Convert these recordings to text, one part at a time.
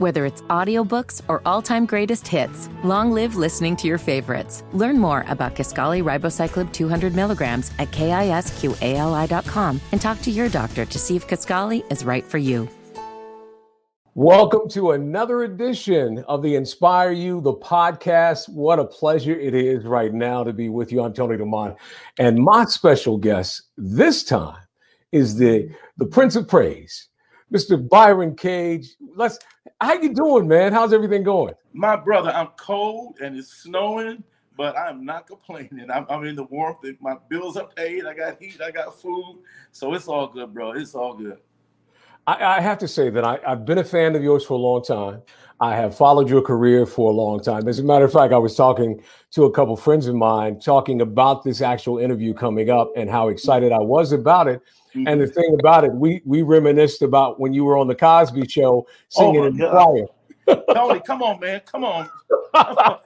Whether it's audiobooks or all-time greatest hits, long live listening to your favorites. Learn more about Kisqali Ribociclib 200 milligrams at kisqali.com and talk to your doctor to see if Kisqali is right for you. Welcome to another edition of the Inspire You, the podcast. What a pleasure it is right now to be with you. I'm Tony DeMont. And my special guest this time is the, the Prince of Praise, Mr. Byron Cage. Let's how you doing, man? How's everything going? My brother, I'm cold and it's snowing, but I'm not complaining. I'm, I'm in the warmth. My bills are paid. I got heat. I got food. So it's all good, bro. It's all good. I, I have to say that I, I've been a fan of yours for a long time. I have followed your career for a long time. As a matter of fact, I was talking to a couple friends of mine talking about this actual interview coming up and how excited I was about it. And the thing about it, we we reminisced about when you were on the Cosby Show oh, singing oh in the choir. Tony, come on, man, come on.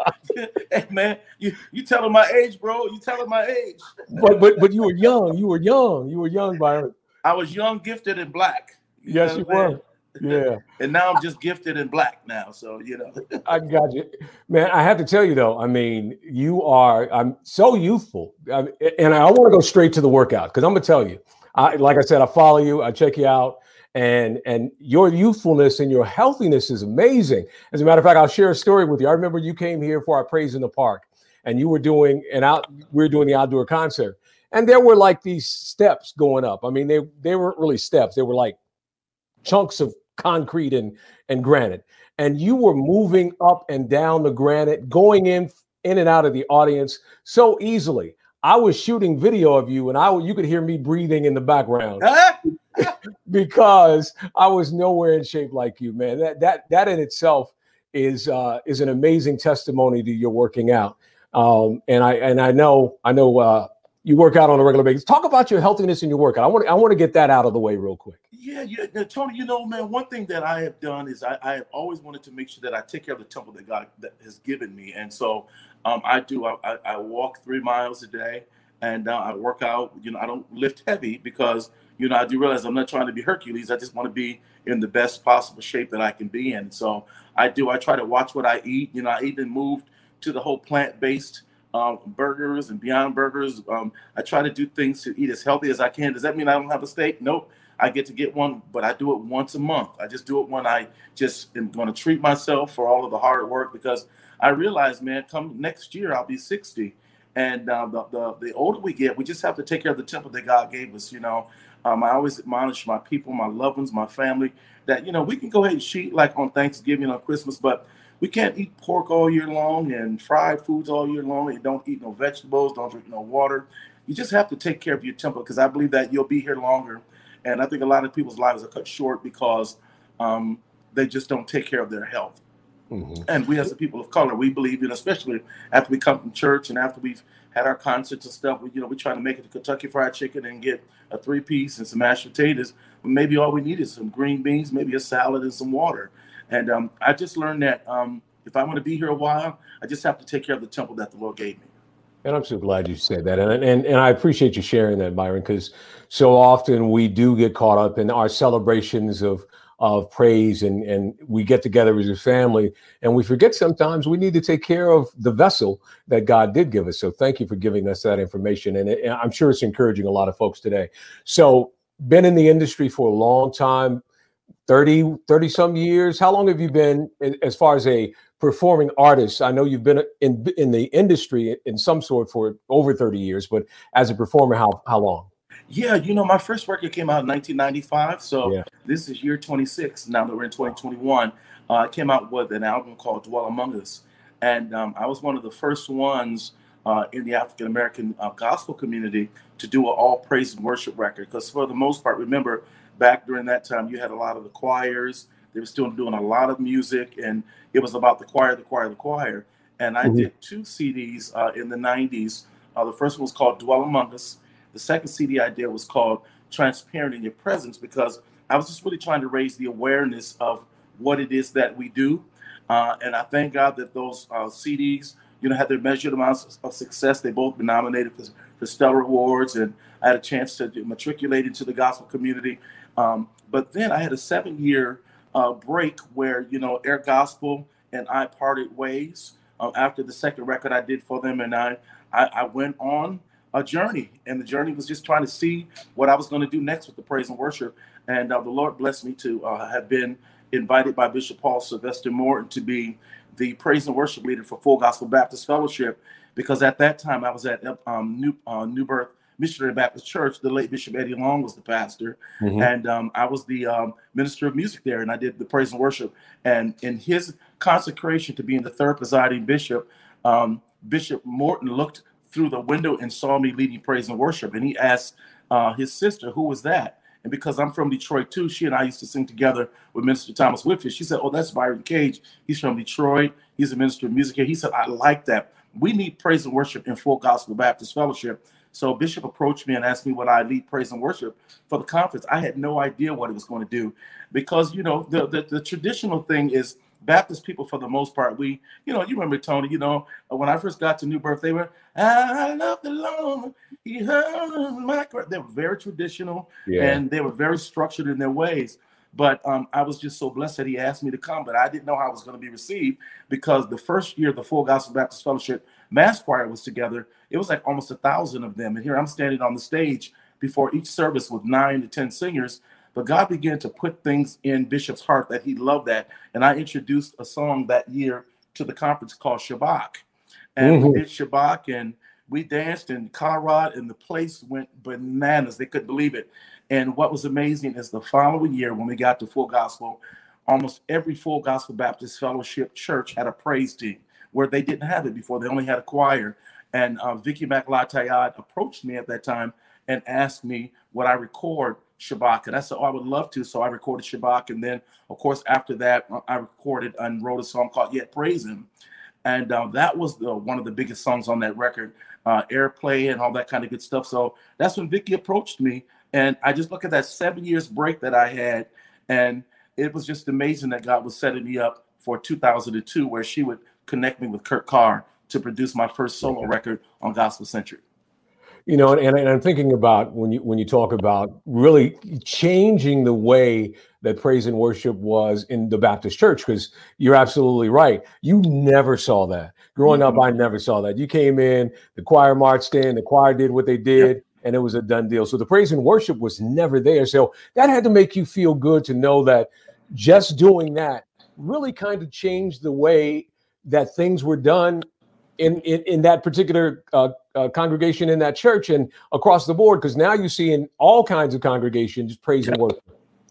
hey, man, you you telling my age, bro? You telling my age? but but but you were young. You were young. You were young, Byron. I was young, gifted, and black. You yes, you were. Yeah. and now I'm just gifted in black now. So, you know. I got you. Man, I have to tell you though, I mean, you are I'm so youthful. I, and I want to go straight to the workout because I'm gonna tell you, I like I said, I follow you, I check you out, and and your youthfulness and your healthiness is amazing. As a matter of fact, I'll share a story with you. I remember you came here for our praise in the park, and you were doing an out. We were doing the outdoor concert, and there were like these steps going up. I mean, they they weren't really steps; they were like chunks of concrete and and granite and you were moving up and down the granite going in in and out of the audience so easily i was shooting video of you and i you could hear me breathing in the background. Because i was nowhere in shape like you man. That that that in itself is uh is an amazing testimony to your working out. Um and i and i know i know uh you work out on a regular basis. Talk about your healthiness in your workout. I want I want to get that out of the way real quick. Yeah, yeah, Tony. You know, man, one thing that I have done is I, I have always wanted to make sure that I take care of the temple that God that has given me, and so um, I do. I, I, I, walk three miles a day, and uh, I work out. You know, I don't lift heavy because you know I do realize I'm not trying to be Hercules. I just want to be in the best possible shape that I can be in. So I do. I try to watch what I eat. You know, I even moved to the whole plant based um, burgers and Beyond Burgers. Um, I try to do things to eat as healthy as I can. Does that mean I don't have a steak? Nope. I get to get one, but I do it once a month. I just do it when I just am going to treat myself for all of the hard work because I realize, man, come next year I'll be 60, and uh, the, the the older we get, we just have to take care of the temple that God gave us. You know, um, I always admonish my people, my loved ones, my family, that you know we can go ahead and cheat like on Thanksgiving on Christmas, but we can't eat pork all year long and fried foods all year long. You don't eat no vegetables, don't drink no water. You just have to take care of your temple because I believe that you'll be here longer. And I think a lot of people's lives are cut short because um, they just don't take care of their health. Mm-hmm. And we, as the people of color, we believe in, especially after we come from church and after we've had our concerts and stuff, we, you know, we try to make it to Kentucky Fried Chicken and get a three piece and some mashed potatoes. But Maybe all we need is some green beans, maybe a salad and some water. And um, I just learned that um, if I want to be here a while, I just have to take care of the temple that the Lord gave me. And I'm so glad you said that. And, and, and I appreciate you sharing that, Byron, because so often we do get caught up in our celebrations of, of praise and, and we get together as a family and we forget sometimes we need to take care of the vessel that God did give us. So thank you for giving us that information. And, it, and I'm sure it's encouraging a lot of folks today. So been in the industry for a long time 30 30 some years how long have you been as far as a performing artist i know you've been in in the industry in some sort for over 30 years but as a performer how how long yeah you know my first record came out in 1995 so yeah. this is year 26 now that we're in 2021 uh, i came out with an album called dwell among us and um, i was one of the first ones uh, in the African American uh, gospel community to do an all praise and worship record. Because for the most part, remember, back during that time, you had a lot of the choirs. They were still doing a lot of music, and it was about the choir, the choir, the choir. And I mm-hmm. did two CDs uh, in the 90s. Uh, the first one was called Dwell Among Us. The second CD I did was called Transparent in Your Presence because I was just really trying to raise the awareness of what it is that we do. Uh, and I thank God that those uh, CDs, you know, had their measured amounts of success. They both been nominated for, for Stellar Awards, and I had a chance to matriculate into the gospel community. Um, but then I had a seven year uh, break where you know Air Gospel and I parted ways um, after the second record I did for them, and I, I I went on a journey, and the journey was just trying to see what I was going to do next with the praise and worship. And uh, the Lord blessed me to uh, have been invited by Bishop Paul Sylvester Morton to be the praise and worship leader for Full Gospel Baptist Fellowship, because at that time I was at um, New uh, New Birth Missionary Baptist Church. The late Bishop Eddie Long was the pastor, mm-hmm. and um, I was the um, minister of music there, and I did the praise and worship. And in his consecration to being the third presiding bishop, um, Bishop Morton looked through the window and saw me leading praise and worship, and he asked uh, his sister, "Who was that?" And because I'm from Detroit too, she and I used to sing together with Minister Thomas Whitfield. She said, "Oh, that's Byron Cage. He's from Detroit. He's a minister of music here." He said, "I like that. We need praise and worship in Full Gospel Baptist Fellowship." So Bishop approached me and asked me what I lead praise and worship for the conference. I had no idea what it was going to do because you know the, the, the traditional thing is Baptist people for the most part. We, you know, you remember Tony, you know, when I first got to New Birth, they were, I love the Lord. He heard my cry. They were very traditional yeah. and they were very structured in their ways. But um, I was just so blessed that he asked me to come, but I didn't know how I was going to be received because the first year the Full Gospel Baptist Fellowship mass choir was together, it was like almost a thousand of them. And here I'm standing on the stage before each service with nine to 10 singers. But God began to put things in Bishop's heart that he loved that. And I introduced a song that year to the conference called Shabach. And mm-hmm. we did Shabach and we danced in Colorado and the place went bananas. They couldn't believe it. And what was amazing is the following year when we got to Full Gospel, almost every Full Gospel Baptist Fellowship church had a praise team where they didn't have it before. They only had a choir. And uh, Vicky McLeod approached me at that time and asked me would I record Shabach. And I said, oh, I would love to. So I recorded Shabach. And then, of course, after that, uh, I recorded and wrote a song called Yet Praise Him. And uh, that was the, one of the biggest songs on that record, uh, airplay and all that kind of good stuff. So that's when Vicky approached me. And I just look at that seven years break that I had. And it was just amazing that God was setting me up for 2002, where she would connect me with Kurt Carr to produce my first solo record on GospoCentric. You know, and, and I'm thinking about when you when you talk about really changing the way that praise and worship was in the Baptist church, because you're absolutely right. You never saw that. Growing mm-hmm. up, I never saw that. You came in, the choir marched in, the choir did what they did, yep. And it was a done deal. So the praise and worship was never there. So that had to make you feel good to know that just doing that really kind of changed the way that things were done in in, in that particular uh, uh, congregation in that church and across the board. Because now you see in all kinds of congregations praise and worship.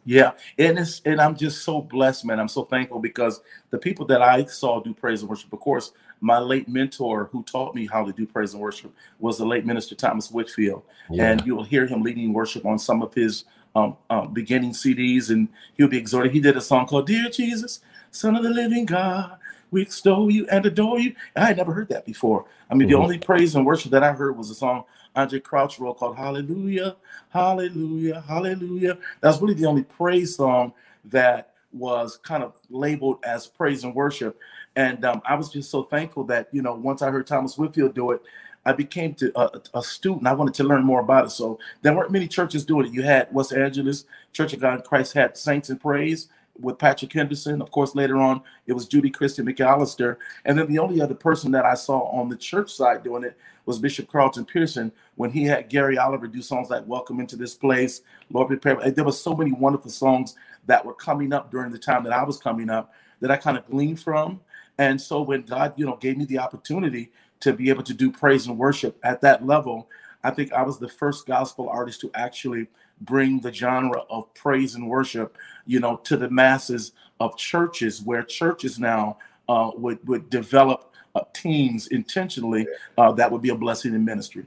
Yeah. And it's and i'm just so blessed man. I'm so thankful because the people that i saw do praise and worship of course my late mentor who taught me how to do praise and worship was the late minister thomas whitfield yeah. and you'll hear him leading worship on some of his um, um, beginning cds and he'll be exhorted he did a song called dear jesus son of the living god we extol you and adore you. I had never heard that before. I mean, mm-hmm. the only praise and worship that I heard was a song Andraé Crouch wrote called Hallelujah, Hallelujah, Hallelujah. That's really the only praise song that was kind of labeled as praise and worship. And um, I was just so thankful that, you know, once I heard Thomas Whitfield do it, I became to, uh, a student. I wanted to learn more about it. So there weren't many churches doing it. You had West Angeles Church of God in Christ had Saints and Praise, with Patrick Henderson. Of course, later on, it was Judy Christie McAllister. And then the only other person that I saw on the church side doing it was Bishop Carlton Pearson when he had Gary Oliver do songs like Welcome into This Place, Lord Prepare. There were so many wonderful songs that were coming up during the time that I was coming up that I kind of gleaned from. And so when God, you know, gave me the opportunity to be able to do praise and worship at that level, I think I was the first gospel artist to actually bring the genre of praise and worship, you know, to the masses of churches, where churches now uh, would would develop uh, teams intentionally uh, that would be a blessing in ministry.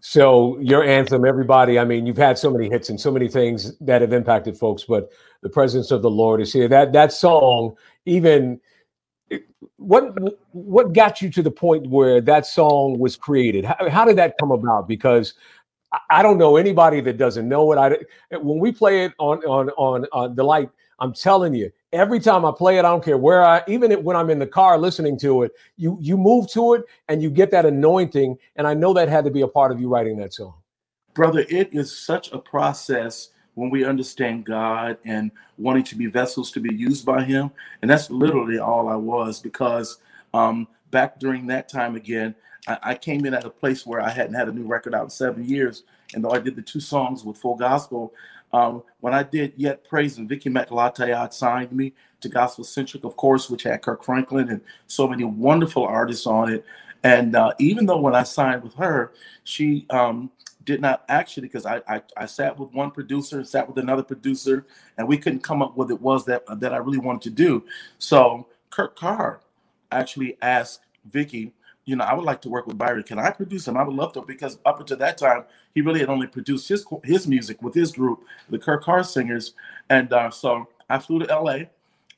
So your anthem, everybody. I mean, you've had so many hits and so many things that have impacted folks, but the presence of the Lord is here. That that song, even what what got you to the point where that song was created? How, how did that come about? Because I don't know anybody that doesn't know it. I when we play it on on on, on the light, I'm telling you, every time I play it, I don't care where I even when I'm in the car listening to it, you you move to it and you get that anointing. And I know that had to be a part of you writing that song. Brother, it is such a process when we understand God and wanting to be vessels to be used by Him. And that's literally all I was because um, back during that time again, I, I, came in at a place where I hadn't had a new record out in seven years. And though I did the two songs with full gospel, um, when I did Yet Praise and Vicky Mack Lataillade signed me to GospoCentric, of course, which had Kirk Franklin and so many wonderful artists on it. And uh, even though when I signed with her, she um, did not actually, because I, I, I sat with one producer, and sat with another producer, and we couldn't come up with it was that that I really wanted to do. So Kurt Carr actually asked Vicky, you know, I would like to work with Byron. Can I produce him? I would love to because up until that time, he really had only produced his his music with his group, the Kurt Carr Singers. And uh, so I flew to LA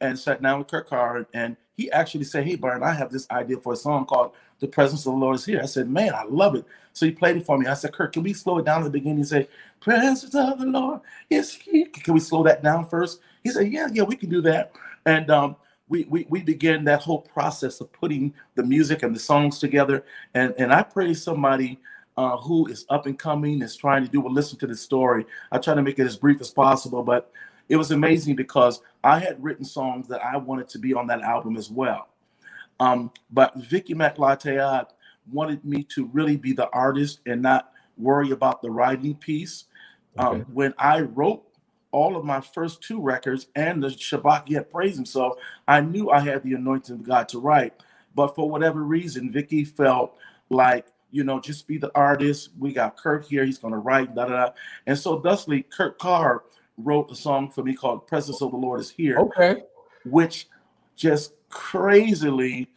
and sat down with Kurt Carr, and he actually said, "Hey, Byron, I have this idea for a song called "The Presence of the Lord Is Here." I said, "Man, I love it." So he played it for me. I said, Kirk, can we slow it down at the beginning?" He said, "Presence of the Lord is here." Can we slow that down first? He said, "Yeah, yeah, we can do that." And um, we, we we began that whole process of putting the music and the songs together. And and I pray somebody uh, who is up and coming is trying to do will listen to this story. I try to make it as brief as possible, but it was amazing because I had written songs that I wanted to be on that album as well. Um, but Vicky Mack Lataillade wanted me to really be the artist and not worry about the writing piece. Um, okay. Um, when I wrote all of my first two records and the Shabach Yet Praise Him, so I knew I had the anointing of God to write. But for whatever reason, Vicky felt like you know, just be the artist. We got Kirk here; he's going to write, da da da. And so, thusly, Kurt Carr wrote a song for me called "Presence of the Lord is Here." Okay, which just crazily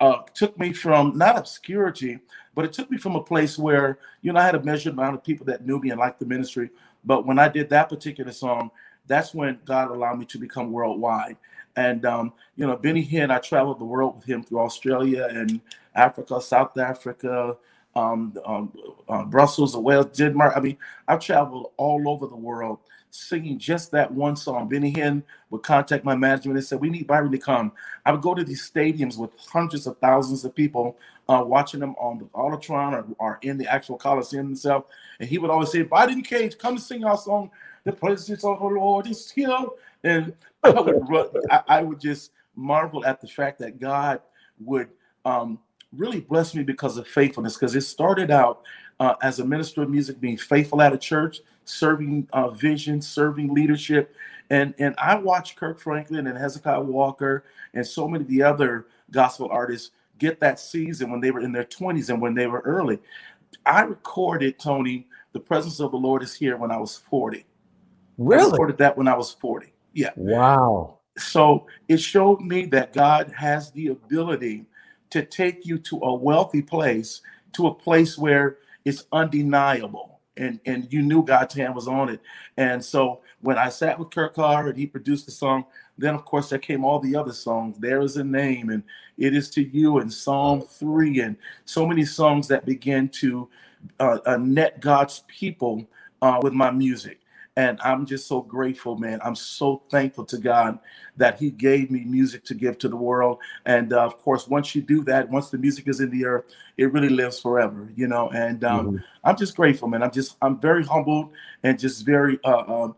uh, took me from not obscurity, but it took me from a place where you know I had a measured amount of people that knew me and liked the ministry. But when I did that particular song, that's when God allowed me to become worldwide. And um, you know, Benny Hinn, I traveled the world with him through Australia and Africa, South Africa, um, um, uh, Brussels, the Wales, Denmark. I mean, I've traveled all over the world singing just that one song. Benny Hinn would contact my management and said, "We need Byron to come." I would go to these stadiums with hundreds of thousands of people uh, watching them on the Auditron or, or in the actual Coliseum itself, and he would always say, "Byron Cage, come sing our song. The presence of the Lord is here." And I would, I, I would just marvel at the fact that God would um, really bless me because of faithfulness. Because it started out uh, as a minister of music, being faithful at a church, serving uh, vision, serving leadership. And, and I watched Kirk Franklin and Hezekiah Walker and so many of the other gospel artists get that season when they were in their 20s and when they were early. I recorded, Tony, The Presence of the Lord is Here when I was 40. Really? I recorded that when I was 40. Yeah. Wow. So it showed me that God has the ability to take you to a wealthy place, to a place where it's undeniable. And, and you knew God's hand was on it. And so when I sat with Kirk and he produced the song, then of course there came all the other songs. There is a name and it is to you and Psalm 3 and so many songs that began to uh, uh, net God's people uh, with my music. And I'm just so grateful, man. I'm so thankful to God that He gave me music to give to the world. And uh, of course, once you do that, once the music is in the earth, it really lives forever, you know. And um, mm-hmm. I'm just grateful, man. I'm just, I'm very humbled and just very, uh, um,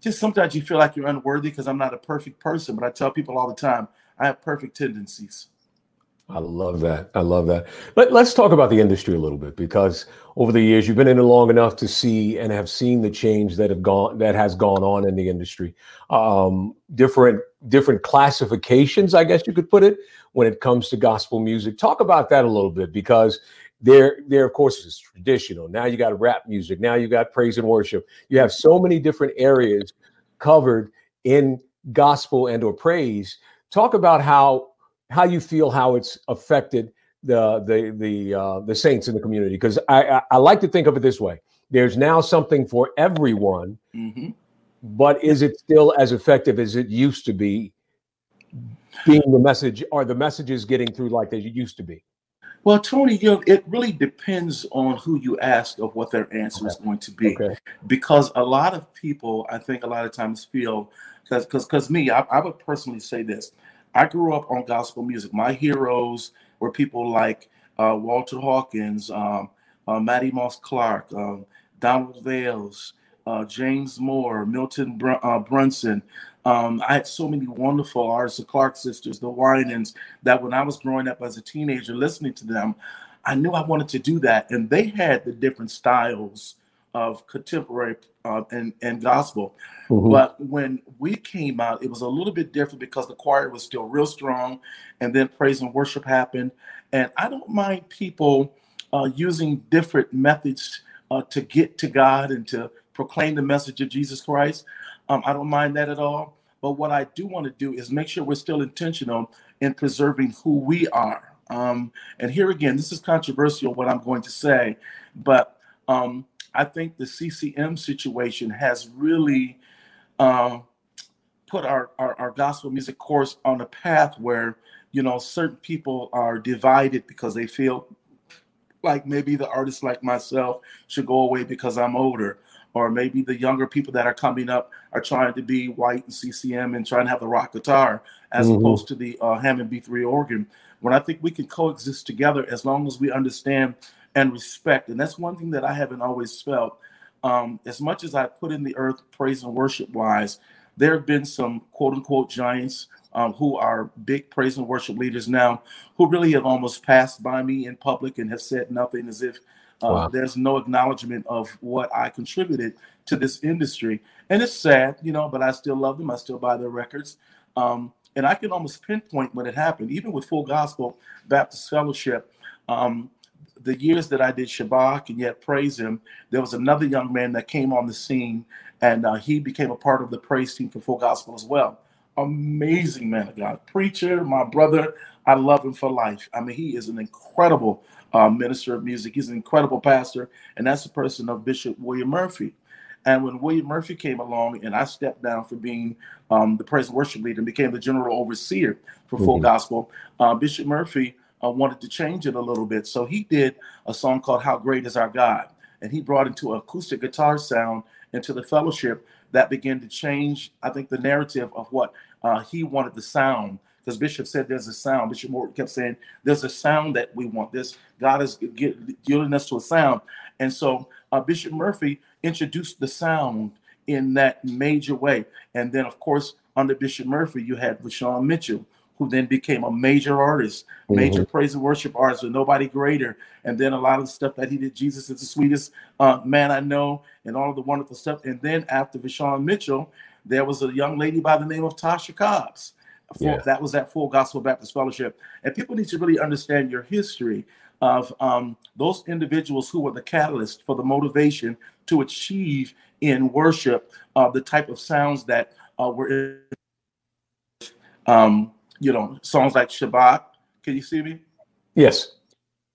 just sometimes you feel like you're unworthy because I'm not a perfect person. But I tell people all the time, I have perfect tendencies. I love that. I love that. Let, us talk about the industry a little bit because over the years you've been in it long enough to see and have seen the change that have gone that has gone on in the industry. Um, different different classifications, I guess you could put it, when it comes to gospel music. Talk about that a little bit because there there of course is traditional. Now you got rap music. Now you got praise and worship. You have so many different areas covered in gospel and or praise. Talk about how how you feel how it's affected the the the uh, the saints in the community because I, I, I like to think of it this way. There's now something for everyone mm-hmm. but is it still as effective as it used to be being the message are the messages getting through like they used to be? Well tony you know, it really depends on who you ask of what their answer is going to be. Okay. because a lot of people i think a lot of times feel because because me I, I would personally say this I grew up on gospel music. My heroes were people like uh, Walter Hawkins, um, uh, Moss Clark, um, Donald Vails, uh, James Moore, Milton Br- uh, Brunson. Um, I had so many wonderful artists, the Clark sisters, the Winans, that when I was growing up as a teenager listening to them, I knew I wanted to do that. And they had the different styles of contemporary uh, and, and gospel. Mm-hmm. But when we came out, it was a little bit different because the choir was still real strong. And then praise and worship happened. And I don't mind people uh, using different methods uh, to get to God and to proclaim the message of Jesus Christ. Um, I don't mind that at all. But what I do want to do is make sure we're still intentional in preserving who we are. Um, and here again, this is controversial what I'm going to say, but um, I think the CCM situation has really uh, put our, our, our gospel music course on a path where you know certain people are divided because they feel like maybe the artists like myself should go away because I'm older, or maybe the younger people that are coming up are trying to be white and CCM and trying to have the rock guitar as mm-hmm. opposed to the uh, Hammond B3 organ. When I think we can coexist together as long as we understand and respect, and that's one thing that I haven't always felt. Um, as much as I put in the earth praise and worship wise, there have been some quote unquote giants um, who are big praise and worship leaders now, who really have almost passed by me in public and have said nothing as if uh, wow. there's no acknowledgement of what I contributed to this industry. And it's sad, you know, but I still love them. I still buy their records. Um, and I can almost pinpoint when it happened, even with Full Gospel Baptist Fellowship. Um, the years that I did Shabach and yet praise him, there was another young man that came on the scene and uh, he became a part of the praise team for Full Gospel as well amazing man of God, preacher, my brother. I love him for life. I mean, he is an incredible uh, minister of music. He's an incredible pastor, and that's the person of Bishop William Murphy. And when William Murphy came along, and I stepped down for being um, the praise and worship leader and became the general overseer for Full mm-hmm. Gospel, uh, Bishop Murphy uh, wanted to change it a little bit. So he did a song called "How Great Is Our God," and he brought into acoustic guitar sound into the fellowship that began to change. I think the narrative of what uh, he wanted the sound because Bishop said there's a sound. Bishop Morton kept saying there's a sound that we want. This God is giving us to a sound, and so uh, Bishop Murphy introduced the sound in that major way. And then, of course, under Bishop Murphy, you had Vashawn Mitchell, who then became a major artist, major mm-hmm. praise and worship artist with nobody greater. And then a lot of the stuff that he did, Jesus is the sweetest uh, man I know, and all of the wonderful stuff. And then after Vashawn Mitchell, there was a young lady by the name of Tasha Cobbs. yeah. That was at Full Gospel Baptist Fellowship. And people need to really understand your history of um, those individuals who were the catalyst for the motivation to achieve in worship uh, the type of sounds that uh, were in, um, you know, songs like Shabach. Can you see me? Yes.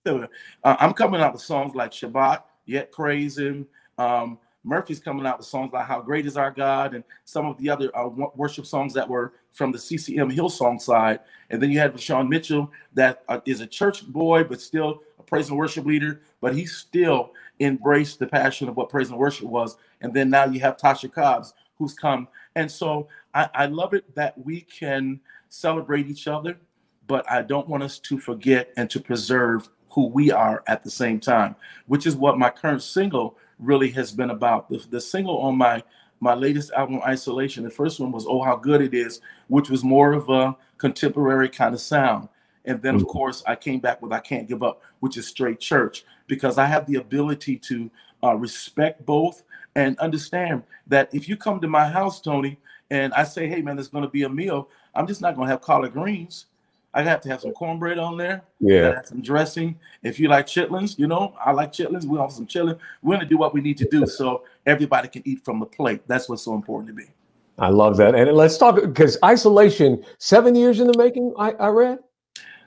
Uh, I'm coming out with songs like Shabach, Yet Praise Him, um, Murphy's coming out with songs like "How Great Is Our God" and some of the other uh, worship songs that were from the CCM Hillsong side. And then you had Sean Mitchell, that uh, is a church boy but still a praise and worship leader, but he still embraced the passion of what praise and worship was. And then now you have Tasha Cobbs, who's come. And so I, I love it that we can celebrate each other, but I don't want us to forget and to preserve who we are at the same time, which is what my current single really has been about. The, the single on my my latest album, Isolation, the first one was Oh How Good It Is, which was more of a contemporary kind of sound. And then, of mm-hmm. course, I came back with I Can't Give Up, which is straight church, because I have the ability to uh, respect both and understand that if you come to my house, Tony, and I say, hey, man, there's going to be a meal, I'm just not going to have collard greens. I have to have some cornbread on there. Yeah. Some dressing. If you like chitlins, you know, I like chitlins. We have some chili. We're gonna do what we need to do so everybody can eat from the plate. That's what's so important to me. I love that. And let's talk because isolation, seven years in the making, I, I read.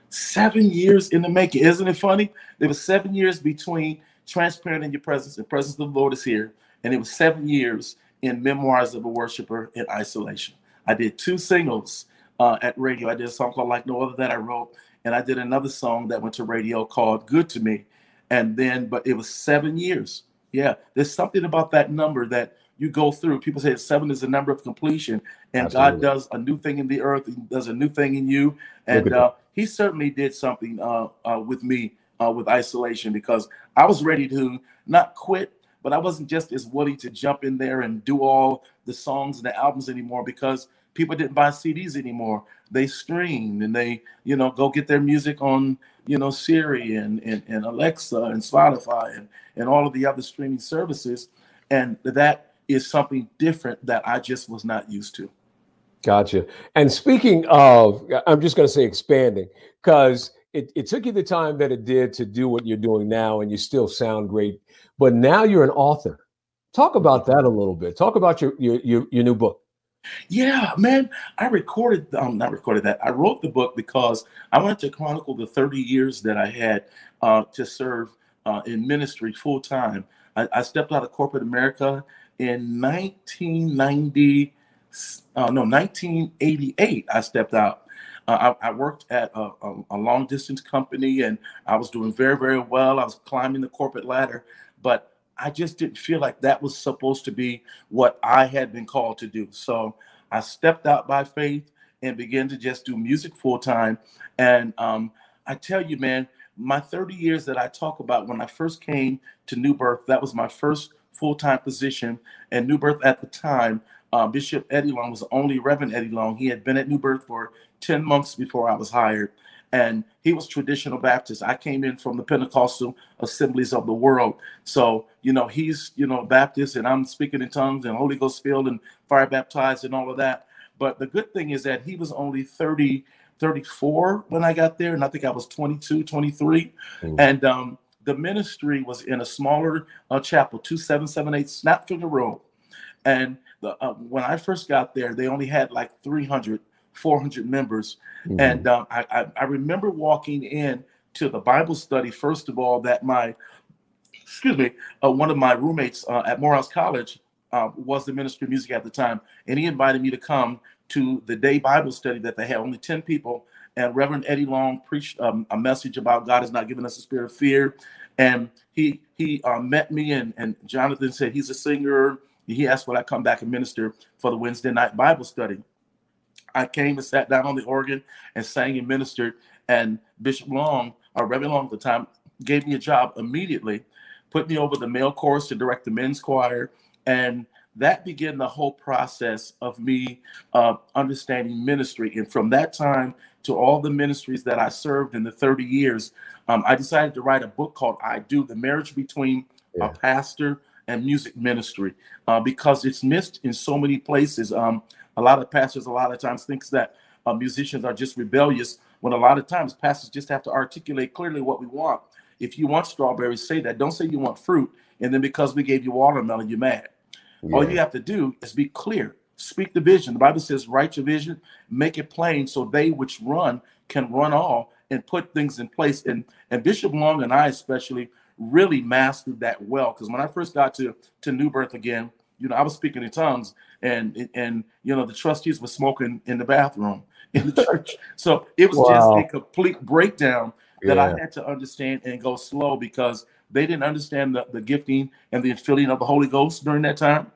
Seven years in the making. Isn't it funny? There was seven years between transparent in your presence, and presence of the Lord is here. And it was seven years in Memoirs of a Worshiper in Isolation. I did two singles uh, at radio. I did a song called Like No Other that I wrote, and I did another song that went to radio called Good to Me. And then, but it was seven years. Yeah, there's something about that number that you go through. People say seven is the number of completion, and Absolutely. God does a new thing in the earth. He does a new thing in you, and uh, He certainly did something uh, uh, with me uh, with isolation because I was ready to not quit, but I wasn't just as willing to jump in there and do all the songs and the albums anymore because people didn't buy CDs anymore. They streamed and they, you know, go get their music on, you know, Siri and, and, and Alexa and Spotify and, and all of the other streaming services. And that is something different that I just was not used to. Gotcha. And speaking of, I'm just going to say expanding because it, it took you the time that it did to do what you're doing now, and you still sound great. But now you're an author. Talk about that a little bit. Talk about your your your, your new book. Yeah, man. I recorded, um, not recorded that. I wrote the book because I wanted to chronicle the 30 years that I had uh, to serve uh, in ministry full time. I, I, stepped out of corporate America in 1990, uh, no, 1988. I stepped out. Uh, I, I, worked at a, a, a long distance company and I was doing very, very well. I was climbing the corporate ladder, but I just didn't feel like that was supposed to be what I had been called to do. So I stepped out by faith and began to just do music full time. And um, I tell you, man, my 30 years that I talk about when I first came to New Birth, that was my first full time position. And New Birth at the time, uh, Bishop Eddie Long was the only Reverend Eddie Long. He had been at New Birth for 10 months before I was hired and he was traditional Baptist. I came in from the Pentecostal assemblies of the world. So, you know, he's, you know, Baptist and I'm speaking in tongues and Holy Ghost filled and fire baptized and all of that. But the good thing is that he was only 30, 34 when I got there. And I think I was 22, 23. Mm. And um, the ministry was in a smaller uh, chapel, 2778 Snapfinger Road. And the, uh, when I first got there, they only had like 300 400 members. Mm-hmm. And um, I, I, I, remember walking in to the Bible study, first of all, that my, excuse me, uh, one of my roommates uh, at Morehouse College uh, was the ministry of music at the time. And he invited me to come to the day Bible study that they had, only 10 people. And Reverend Eddie Long preached um, a message about God has not given us a spirit of fear. And he he uh, met me, and, and Jonathan said he's a singer. He asked would I come back and minister for the Wednesday night Bible study. I came and sat down on the organ and sang and ministered. And Bishop Long, or Reverend Long at the time, gave me a job immediately, put me over the male chorus to direct the men's choir. And that began the whole process of me uh, understanding ministry. And from that time to all the ministries that I served in the 30 years, um, I decided to write a book called I Do The Marriage Between yeah. a Pastor and Music Ministry uh, because it's missed in so many places. Um, a lot of pastors, a lot of times, thinks that uh, musicians are just rebellious. When a lot of times pastors just have to articulate clearly what we want. If you want strawberries, say that. Don't say you want fruit, and then because we gave you watermelon, you're mad. Yeah. All you have to do is be clear. Speak the vision. The Bible says, "Write your vision, make it plain, so they which run can run all and put things in place." And and Bishop Long and I especially really mastered that well because when I first got to to New Birth again, you know, I was speaking in tongues, and and you know, the trustees were smoking in the bathroom in the church. So it was wow. just a complete breakdown that yeah. I had to understand and go slow because they didn't understand the, the gifting and the infilling of the Holy Ghost during that time.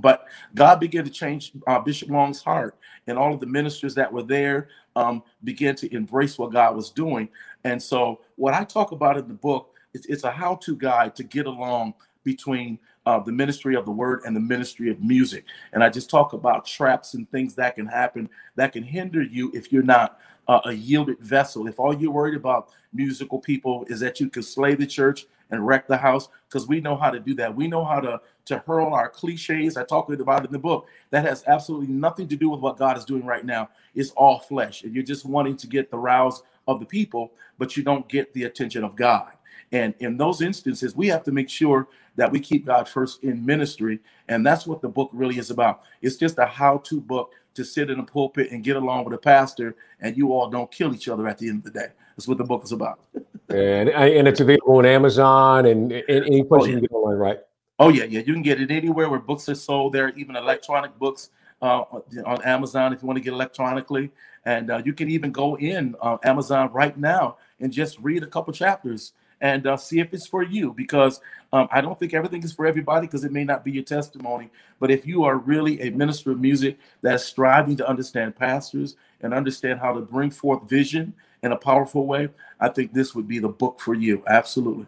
But God began to change uh, Bishop Long's heart, and all of the ministers that were there um, began to embrace what God was doing. And so, what I talk about in the book is it's a how-to guide to get along between uh, the ministry of the word and the ministry of music. And I just talk about traps and things that can happen that can hinder you if you're not uh, a yielded vessel. If all you're worried about musical people is that you can slay the church and wreck the house, because we know how to do that. We know how to to hurl our cliches. I talk about it in the book. That has absolutely nothing to do with what God is doing right now. It's all flesh. And you're just wanting to get the rouse of the people, but you don't get the attention of God. And in those instances, we have to make sure that we keep God first in ministry. And that's what the book really is about. It's just a how to book to sit in a pulpit and get along with a pastor, and you all don't kill each other at the end of the day. That's what the book is about. and and it's available on Amazon and, and any place oh, yeah. you can get online, right? Oh yeah, yeah. You can get it anywhere where books are sold. There are even electronic books uh, on Amazon if you want to get electronically, and uh, you can even go in uh, Amazon right now and just read a couple chapters and uh, see if it's for you because um, I don't think everything is for everybody because it may not be your testimony. But if you are really a minister of music that's striving to understand pastors and understand how to bring forth vision in a powerful way, I think this would be the book for you. Absolutely.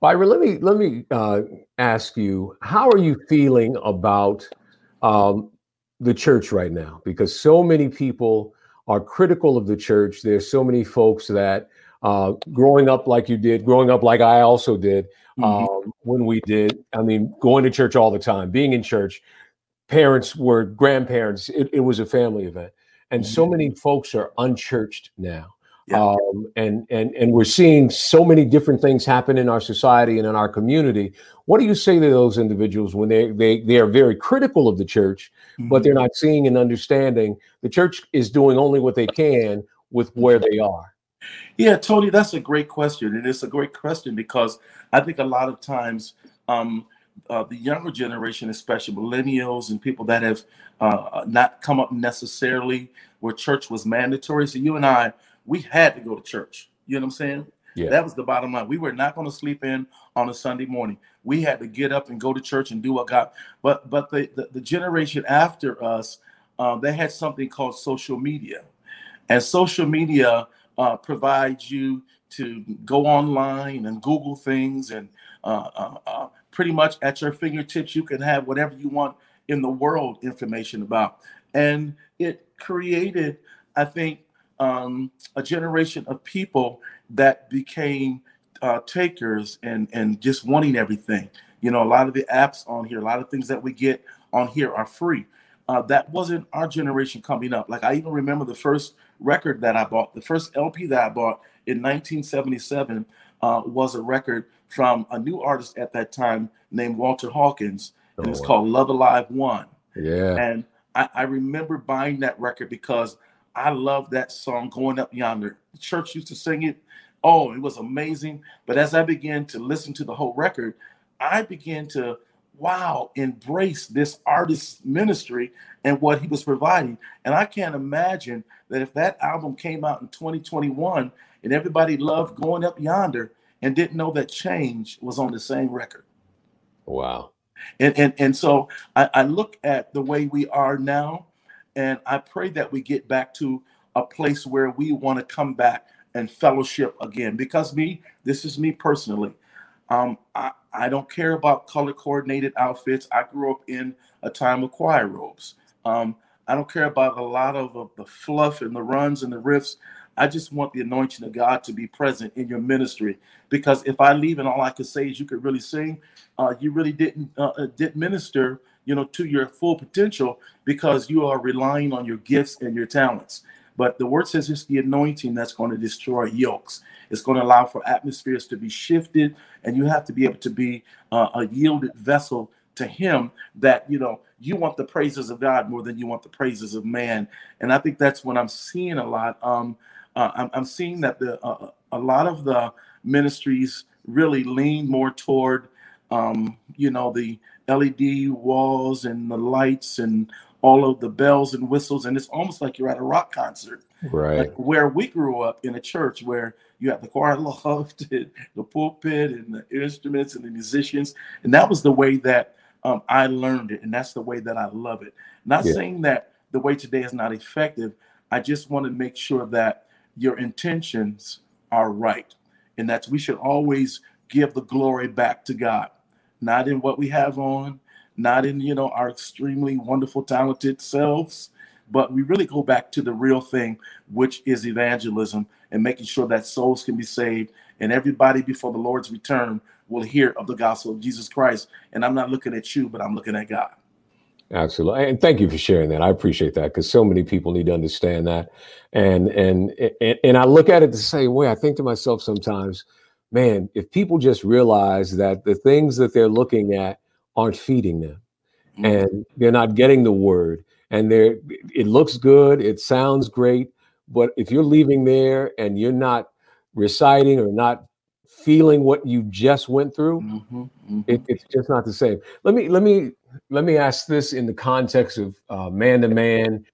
Byron, let me let me uh, ask you: How are you feeling about um, the church right now? Because so many people are critical of the church. There's so many folks that uh, growing up like you did, growing up like I also did mm-hmm. um, when we did. I mean, going to church all the time, being in church. Parents were grandparents. It, it was a family event, and mm-hmm. so many folks are unchurched now. Yeah. Um, and and and we're seeing so many different things happen in our society and in our community. What do you say to those individuals when they they they are very critical of the church, mm-hmm. but they're not seeing and understanding the church is doing only what they can with where they are? Yeah, Tony, that's a great question, and it's a great question because I think a lot of times um, uh, the younger generation, especially millennials and people that have uh, not come up necessarily where church was mandatory. So you and I we had to go to church. You know what I'm saying? Yeah. That was the bottom line. We were not going to sleep in on a Sunday morning. We had to get up and go to church and do what God. But but the the, the generation after us, uh, they had something called social media, and social media uh, provides you to go online and Google things, and uh, uh, uh, pretty much at your fingertips, you can have whatever you want in the world information about. And it created, I think, um, a generation of people that became uh, takers and and just wanting everything. You know, a lot of the apps on here, a lot of things that we get on here are free. Uh, that wasn't our generation coming up. Like I even remember the first record that I bought, the first LP that I bought in 1977 uh, was a record from a new artist at that time named Walter Hawkins, and oh, it's wow. called Love Alive One. Yeah. And I, I remember buying that record because I love that song, Going Up Yonder. The church used to sing it. Oh, it was amazing. But as I began to listen to the whole record, I began to, wow, embrace this artist's ministry and what he was providing. And I can't imagine that if that album came out in 2021 and everybody loved Going Up Yonder and didn't know that Change was on the same record. Wow. And, and, and so I, I look at the way we are now and I pray that we get back to a place where we want to come back and fellowship again. Because me, this is me personally. Um, I, I don't care about color coordinated outfits. I grew up in a time of choir robes. Um, I don't care about a lot of, of the fluff and the runs and the riffs. I just want the anointing of God to be present in your ministry. Because if I leave and all I could say is you could really sing, uh, you really didn't uh, uh didn't minister you know, to your full potential because you are relying on your gifts and your talents. But the word says it's the anointing that's going to destroy yokes. It's going to allow for atmospheres to be shifted, and you have to be able to be uh, a yielded vessel to Him. That you know you want the praises of God more than you want the praises of man. And I think that's what I'm seeing a lot. Um, uh, I'm, I'm, seeing that the uh, a lot of the ministries really lean more toward um, you know the LED walls and the lights and all of the bells and whistles, and it's almost like you're at a rock concert. Right. Like where we grew up in a church where you had the choir loft, the pulpit, and the instruments and the musicians, and that was the way that um, I learned it, and that's the way that I love it. Not yeah. saying that the way today is not effective. I just want to make sure that your intentions are right, and that we should always give the glory back to God not in what we have on, not in you know our extremely wonderful, talented selves, but we really go back to the real thing, which is evangelism and making sure that souls can be saved and everybody before the Lord's return will hear of the gospel of Jesus Christ. And I'm not looking at you, but I'm looking at God. Absolutely, and thank you for sharing that. I appreciate that because so many people need to understand that, and and and and I look at it the same way. I think to myself sometimes man, if people just realize that the things that they're looking at aren't feeding them mm-hmm. and they're not getting the word and they're it looks good, it sounds great, but if you're leaving there and you're not reciting or not feeling what you just went through, mm-hmm, mm-hmm. It, it's just not the same. Let me let me let me ask this in the context of uh, man to man,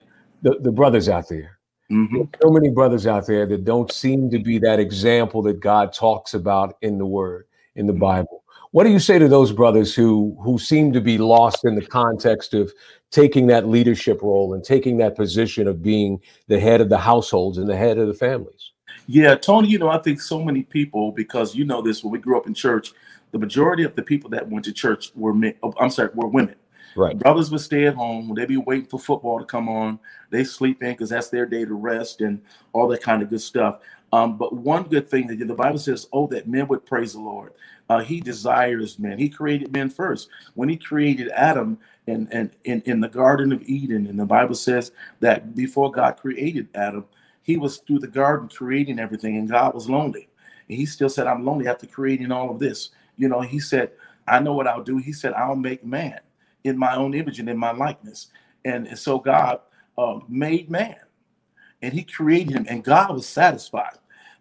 the, the brothers out there. Mm-hmm. So many brothers out there that don't seem to be that example that God talks about in the Word, in the mm-hmm. Bible. What do you say to those brothers who who seem to be lost in the context of taking that leadership role and taking that position of being the head of the households and the head of the families? Yeah, Tony, you know, I think so many people, because you know this when we grew up in church, the majority of the people that went to church were men. Oh, I'm sorry, were women. Right. Brothers would stay at home. They'd be waiting for football to come on. They sleep in because that's their day to rest and all that kind of good stuff. Um, but one good thing that the Bible says, oh, that men would praise the Lord. Uh, he desires men. He created men first. When he created Adam and and in, in the Garden of Eden, and the Bible says that before God created Adam, he was through the garden creating everything, and God was lonely. And he still said, I'm lonely after creating all of this. You know, he said, I know what I'll do. He said, I'll make man in my own image and in my likeness. And, and so God uh, made man and he created him, and God was satisfied.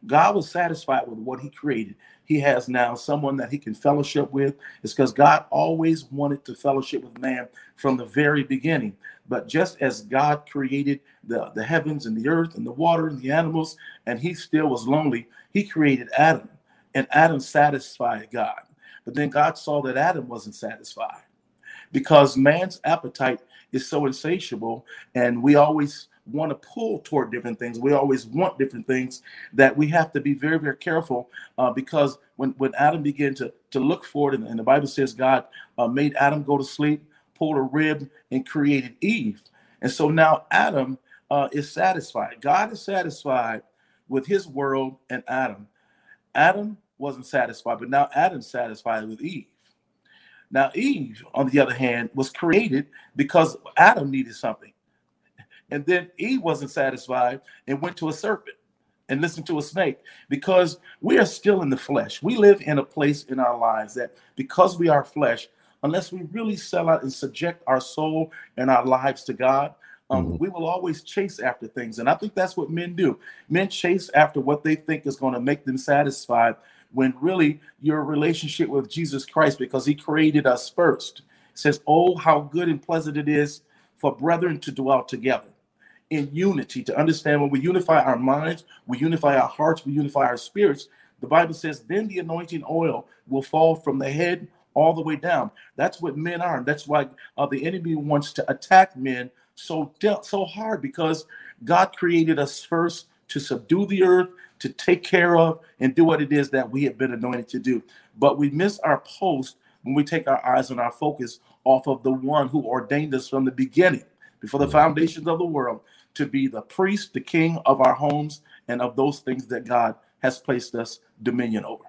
God was satisfied with what he created. He has now someone that he can fellowship with. It's because God always wanted to fellowship with man from the very beginning. But just as God created the, the heavens and the earth and the water and the animals, and he still was lonely, he created Adam, and Adam satisfied God. But then God saw that Adam wasn't satisfied because man's appetite is so insatiable, and we always want to pull toward different things. We always want different things that we have to be very, very careful uh, because when, when Adam began to, to look forward, and, and the Bible says God uh, made Adam go to sleep, pulled a rib, and created Eve. And so now Adam uh, is satisfied. God is satisfied with his world and Adam. Adam wasn't satisfied, but now Adam's satisfied with Eve. Now, Eve, on the other hand, was created because Adam needed something. And then Eve wasn't satisfied and went to a serpent and listened to a snake because we are still in the flesh. We live in a place in our lives that because we are flesh, unless we really sell out and subject our soul and our lives to God, um, mm-hmm. we will always chase after things. And I think that's what men do. Men chase after what they think is going to make them satisfied when really your relationship with Jesus Christ, because he created us first, says, Oh, how good and pleasant it is for brethren to dwell together in unity to understand when we unify our minds, we unify our hearts, we unify our spirits. The Bible says, then the anointing oil will fall from the head all the way down. That's what men are. That's why uh, the enemy wants to attack men so so hard because God created us first to subdue the earth, to take care of, and do what it is that we have been anointed to do. But we miss our post when we take our eyes and our focus off of the one who ordained us from the beginning, before the foundations of the world, to be the priest, the king of our homes, and of those things that God has placed us dominion over.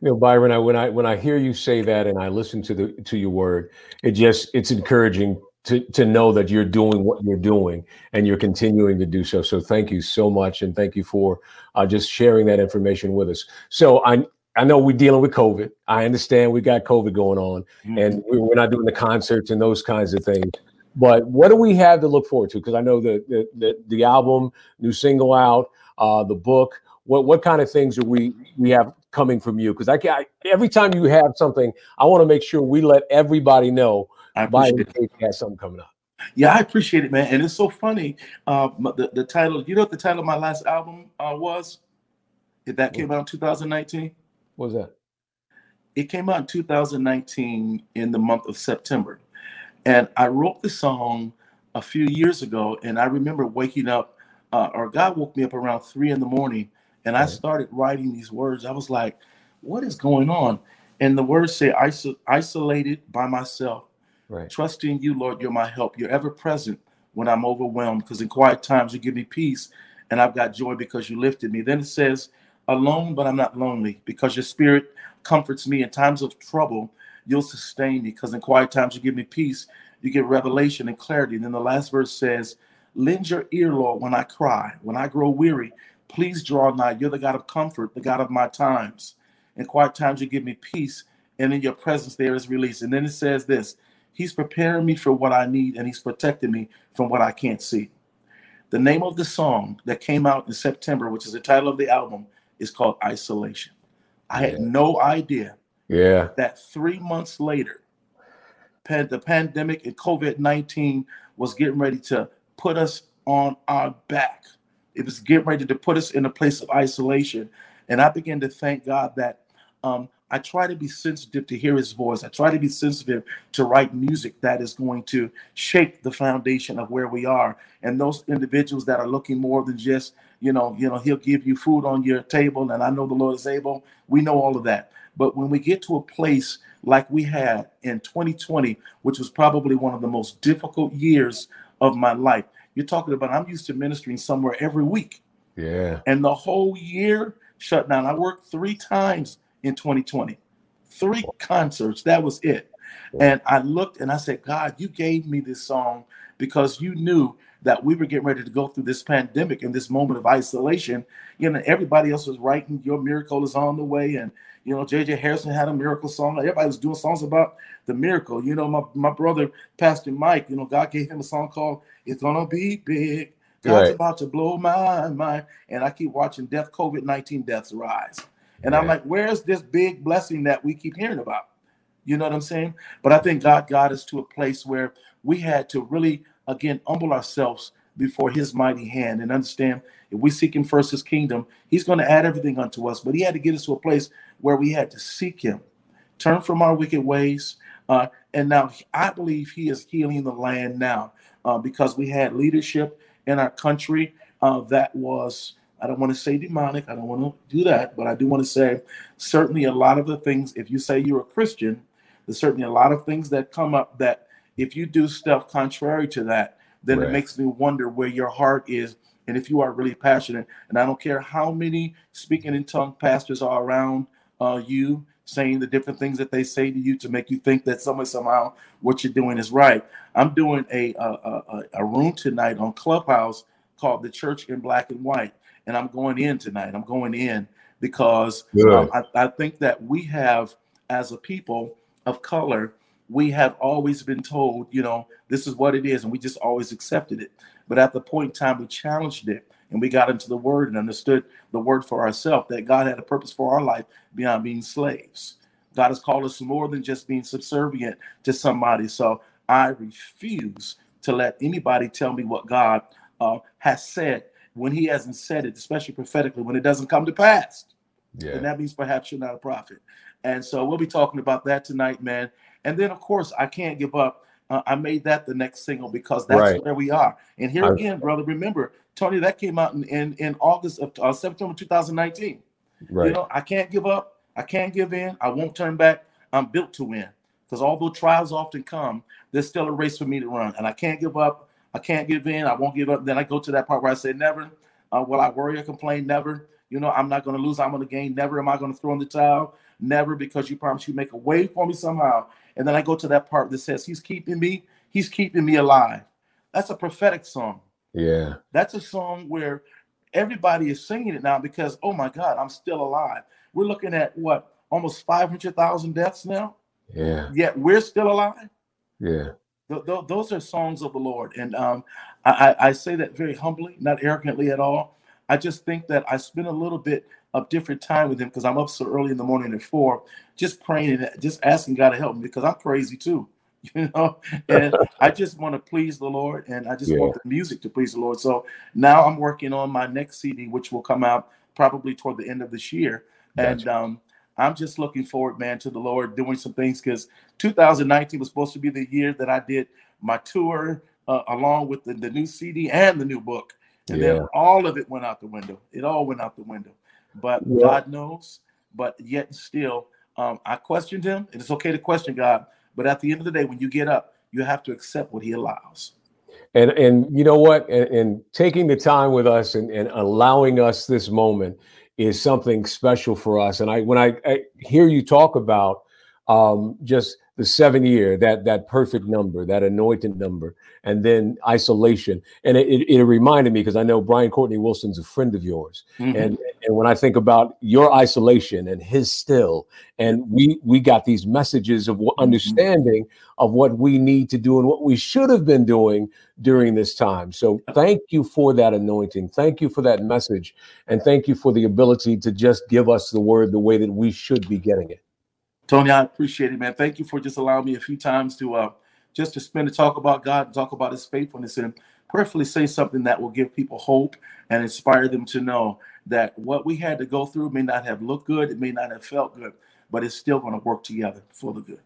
You know, Byron, I, when I when I hear you say that and I listen to the to your word, it just it's encouraging to to know that you're doing what you're doing and you're continuing to do so. So thank you so much, and thank you for uh, just sharing that information with us. So I I know we're dealing with COVID. I understand we got COVID going on, mm-hmm. and we're not doing the concerts and those kinds of things. But what do we have to look forward to? Because I know the, the, the the album, new single out, uh, the book. What what kind of things are we we have coming from you? Because I, I every time you have something, I want to make sure we let everybody know. I appreciate it. has something coming up. Yeah, I appreciate it, man. And it's so funny. Uh, the the title. You know what the title of my last album uh, was? That came out in 2019. What was that? It came out in 2019 in the month of September. And I wrote the song a few years ago, and I remember waking up, uh, or God woke me up around three in the morning, and I started writing these words. I was like, "What is going on?" And the words say, Iso- "Isolated by myself, right. trusting you, Lord, you're my help. You're ever present when I'm overwhelmed, because in quiet times you give me peace, and I've got joy because you lifted me." Then it says, "Alone, but I'm not lonely, because your Spirit comforts me in times of trouble." you'll sustain me because in quiet times you give me peace. You get revelation and clarity. And then the last verse says, Lend your ear, Lord, when I cry, when I grow weary. Please draw nigh. You're the God of comfort, the God of my times. In quiet times, you give me peace, and in your presence, there is release. And then it says this He's preparing me for what I need, and He's protecting me from what I can't see. The name of the song that came out in September, which is the title of the album, is called Isolation. I had no idea yeah. That three months later, the pandemic and COVID 19 was getting ready to put us on our back. It was getting ready to put us in a place of isolation. And I began to thank God that um, I try to be sensitive to hear his voice. I try to be sensitive to write music that is going to shape the foundation of where we are. And those individuals that are looking more than just, you know, you know, he'll give you food on your table, and I know the Lord is able. We know all of that. But when we get to a place like we had in 2020, which was probably one of the most difficult years of my life, you're talking about I'm used to ministering somewhere every week. Yeah. And the whole year shut down. I worked three times in 2020. Three concerts, that was it. And I looked and I said, God, you gave me this song because you knew that we were getting ready to go through this pandemic and this moment of isolation. You know, everybody else was writing, Your miracle is on the way. And, you know, JJ Hairston had a miracle song. Everybody was doing songs about the miracle. You know, my, my brother, Pastor Mike, you know, God gave him a song called It's Gonna Be Big. God's right. about to blow my mind. And I keep watching death, COVID 19 deaths rise. And I'm like, where's this big blessing that we keep hearing about? You know what I'm saying? But I think God got us to a place where we had to really, again, humble ourselves before his mighty hand and understand if we seek him first his kingdom, he's going to add everything unto us. But he had to get us to a place where we had to seek him, turn from our wicked ways. Uh, and now I believe he is healing the land now uh, because we had leadership in our country uh, that was I don't want to say demonic. I don't want to do that, but I do want to say certainly a lot of the things, if you say you're a Christian, there's certainly a lot of things that come up that if you do stuff contrary to that, then right. it makes me wonder where your heart is and if you are really passionate. And I don't care how many speaking in tongue pastors are around uh, you saying the different things that they say to you to make you think that somehow somehow what you're doing is right. I'm doing a a, a, a room tonight on Clubhouse called the Church in Black and White and I'm going in tonight. I'm going in because um, I, I think that we have, as a people of color, we have always been told, you know, this is what it is, and we just always accepted it. But at the point in time, we challenged it and we got into the word and understood the word for ourselves that God had a purpose for our life beyond being slaves. God has called us more than just being subservient to somebody. So I refuse to let anybody tell me what God uh, has said when he hasn't said it, especially prophetically, when it doesn't come to pass. Yeah. And that means perhaps you're not a prophet. And so we'll be talking about that tonight, man. And then, of course, I can't give up. Uh, I made that the next single because that's right. where we are. And here again, brother, remember, Tony, that came out in in, in August of uh, September 2019. Right. You know, I can't give up. I can't give in. I won't turn back. I'm built to win. Because although trials often come, there's still a race for me to run, and I can't give up. I can't give in. I won't give up. Then I go to that part where I say, never. Uh, will I worry or complain? Never. You know, I'm not going to lose. I'm going to gain. Never am I going to throw in the towel. Never, because you promised you make a way for me somehow. And then I go to that part that says, He's keeping me. He's keeping me alive. That's a prophetic song. Yeah. That's a song where everybody is singing it now because, oh my God, I'm still alive. We're looking at what, almost 500,000 deaths now? Yeah. Yet we're still alive? Yeah. Th- th- those are songs of the Lord. And um, I, I say that very humbly, not arrogantly at all. I just think that I spend a little bit of different time with him because I'm up so early in the morning at four, just praying and just asking God to help me because I'm crazy too, you know. And I just want to please the Lord, and I just yeah. want the music to please the Lord. So now I'm working on my next CD, which will come out probably toward the end of this year, gotcha. and um, I'm just looking forward, man, to the Lord doing some things because 2019 was supposed to be the year that I did my tour uh, along with the, the new CD and the new book. And yeah. then all of it went out the window. It all went out the window. But yeah. God knows. But yet still, um, I questioned him. And it's okay to question God. But at the end of the day, when you get up, you have to accept what he allows. And and you know what? And, and taking the time with us and, and allowing us this moment is something special for us. And I when I, I hear you talk about um, just the seven year, that that perfect number, that anointed number, and then isolation. And it, it, it reminded me because I know Brian Courtney Wilson's a friend of yours, mm-hmm. and and when I think about your isolation and his still, and we we got these messages of mm-hmm. understanding of what we need to do and what we should have been doing during this time. So thank you for that anointing. Thank you for that message, and thank you for the ability to just give us the word the way that we should be getting it. Tony, I appreciate it, man. Thank you for just allowing me a few times to uh, just to spend to talk about God and talk about His faithfulness and prayerfully say something that will give people hope and inspire them to know that what we had to go through may not have looked good, it may not have felt good, but it's still going to work together for the good.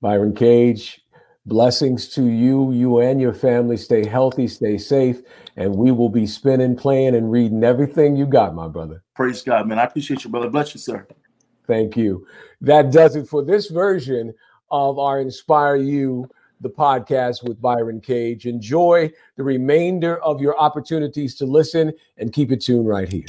Byron Cage, blessings to you, you and your family. Stay healthy, stay safe, and we will be spinning, playing, and reading everything you got, my brother. Praise God, man. I appreciate you, brother. Bless you, sir. Thank you. That does it for this version of our Inspire You, the podcast with Byron Cage. Enjoy the remainder of your opportunities to listen and keep it tuned right here.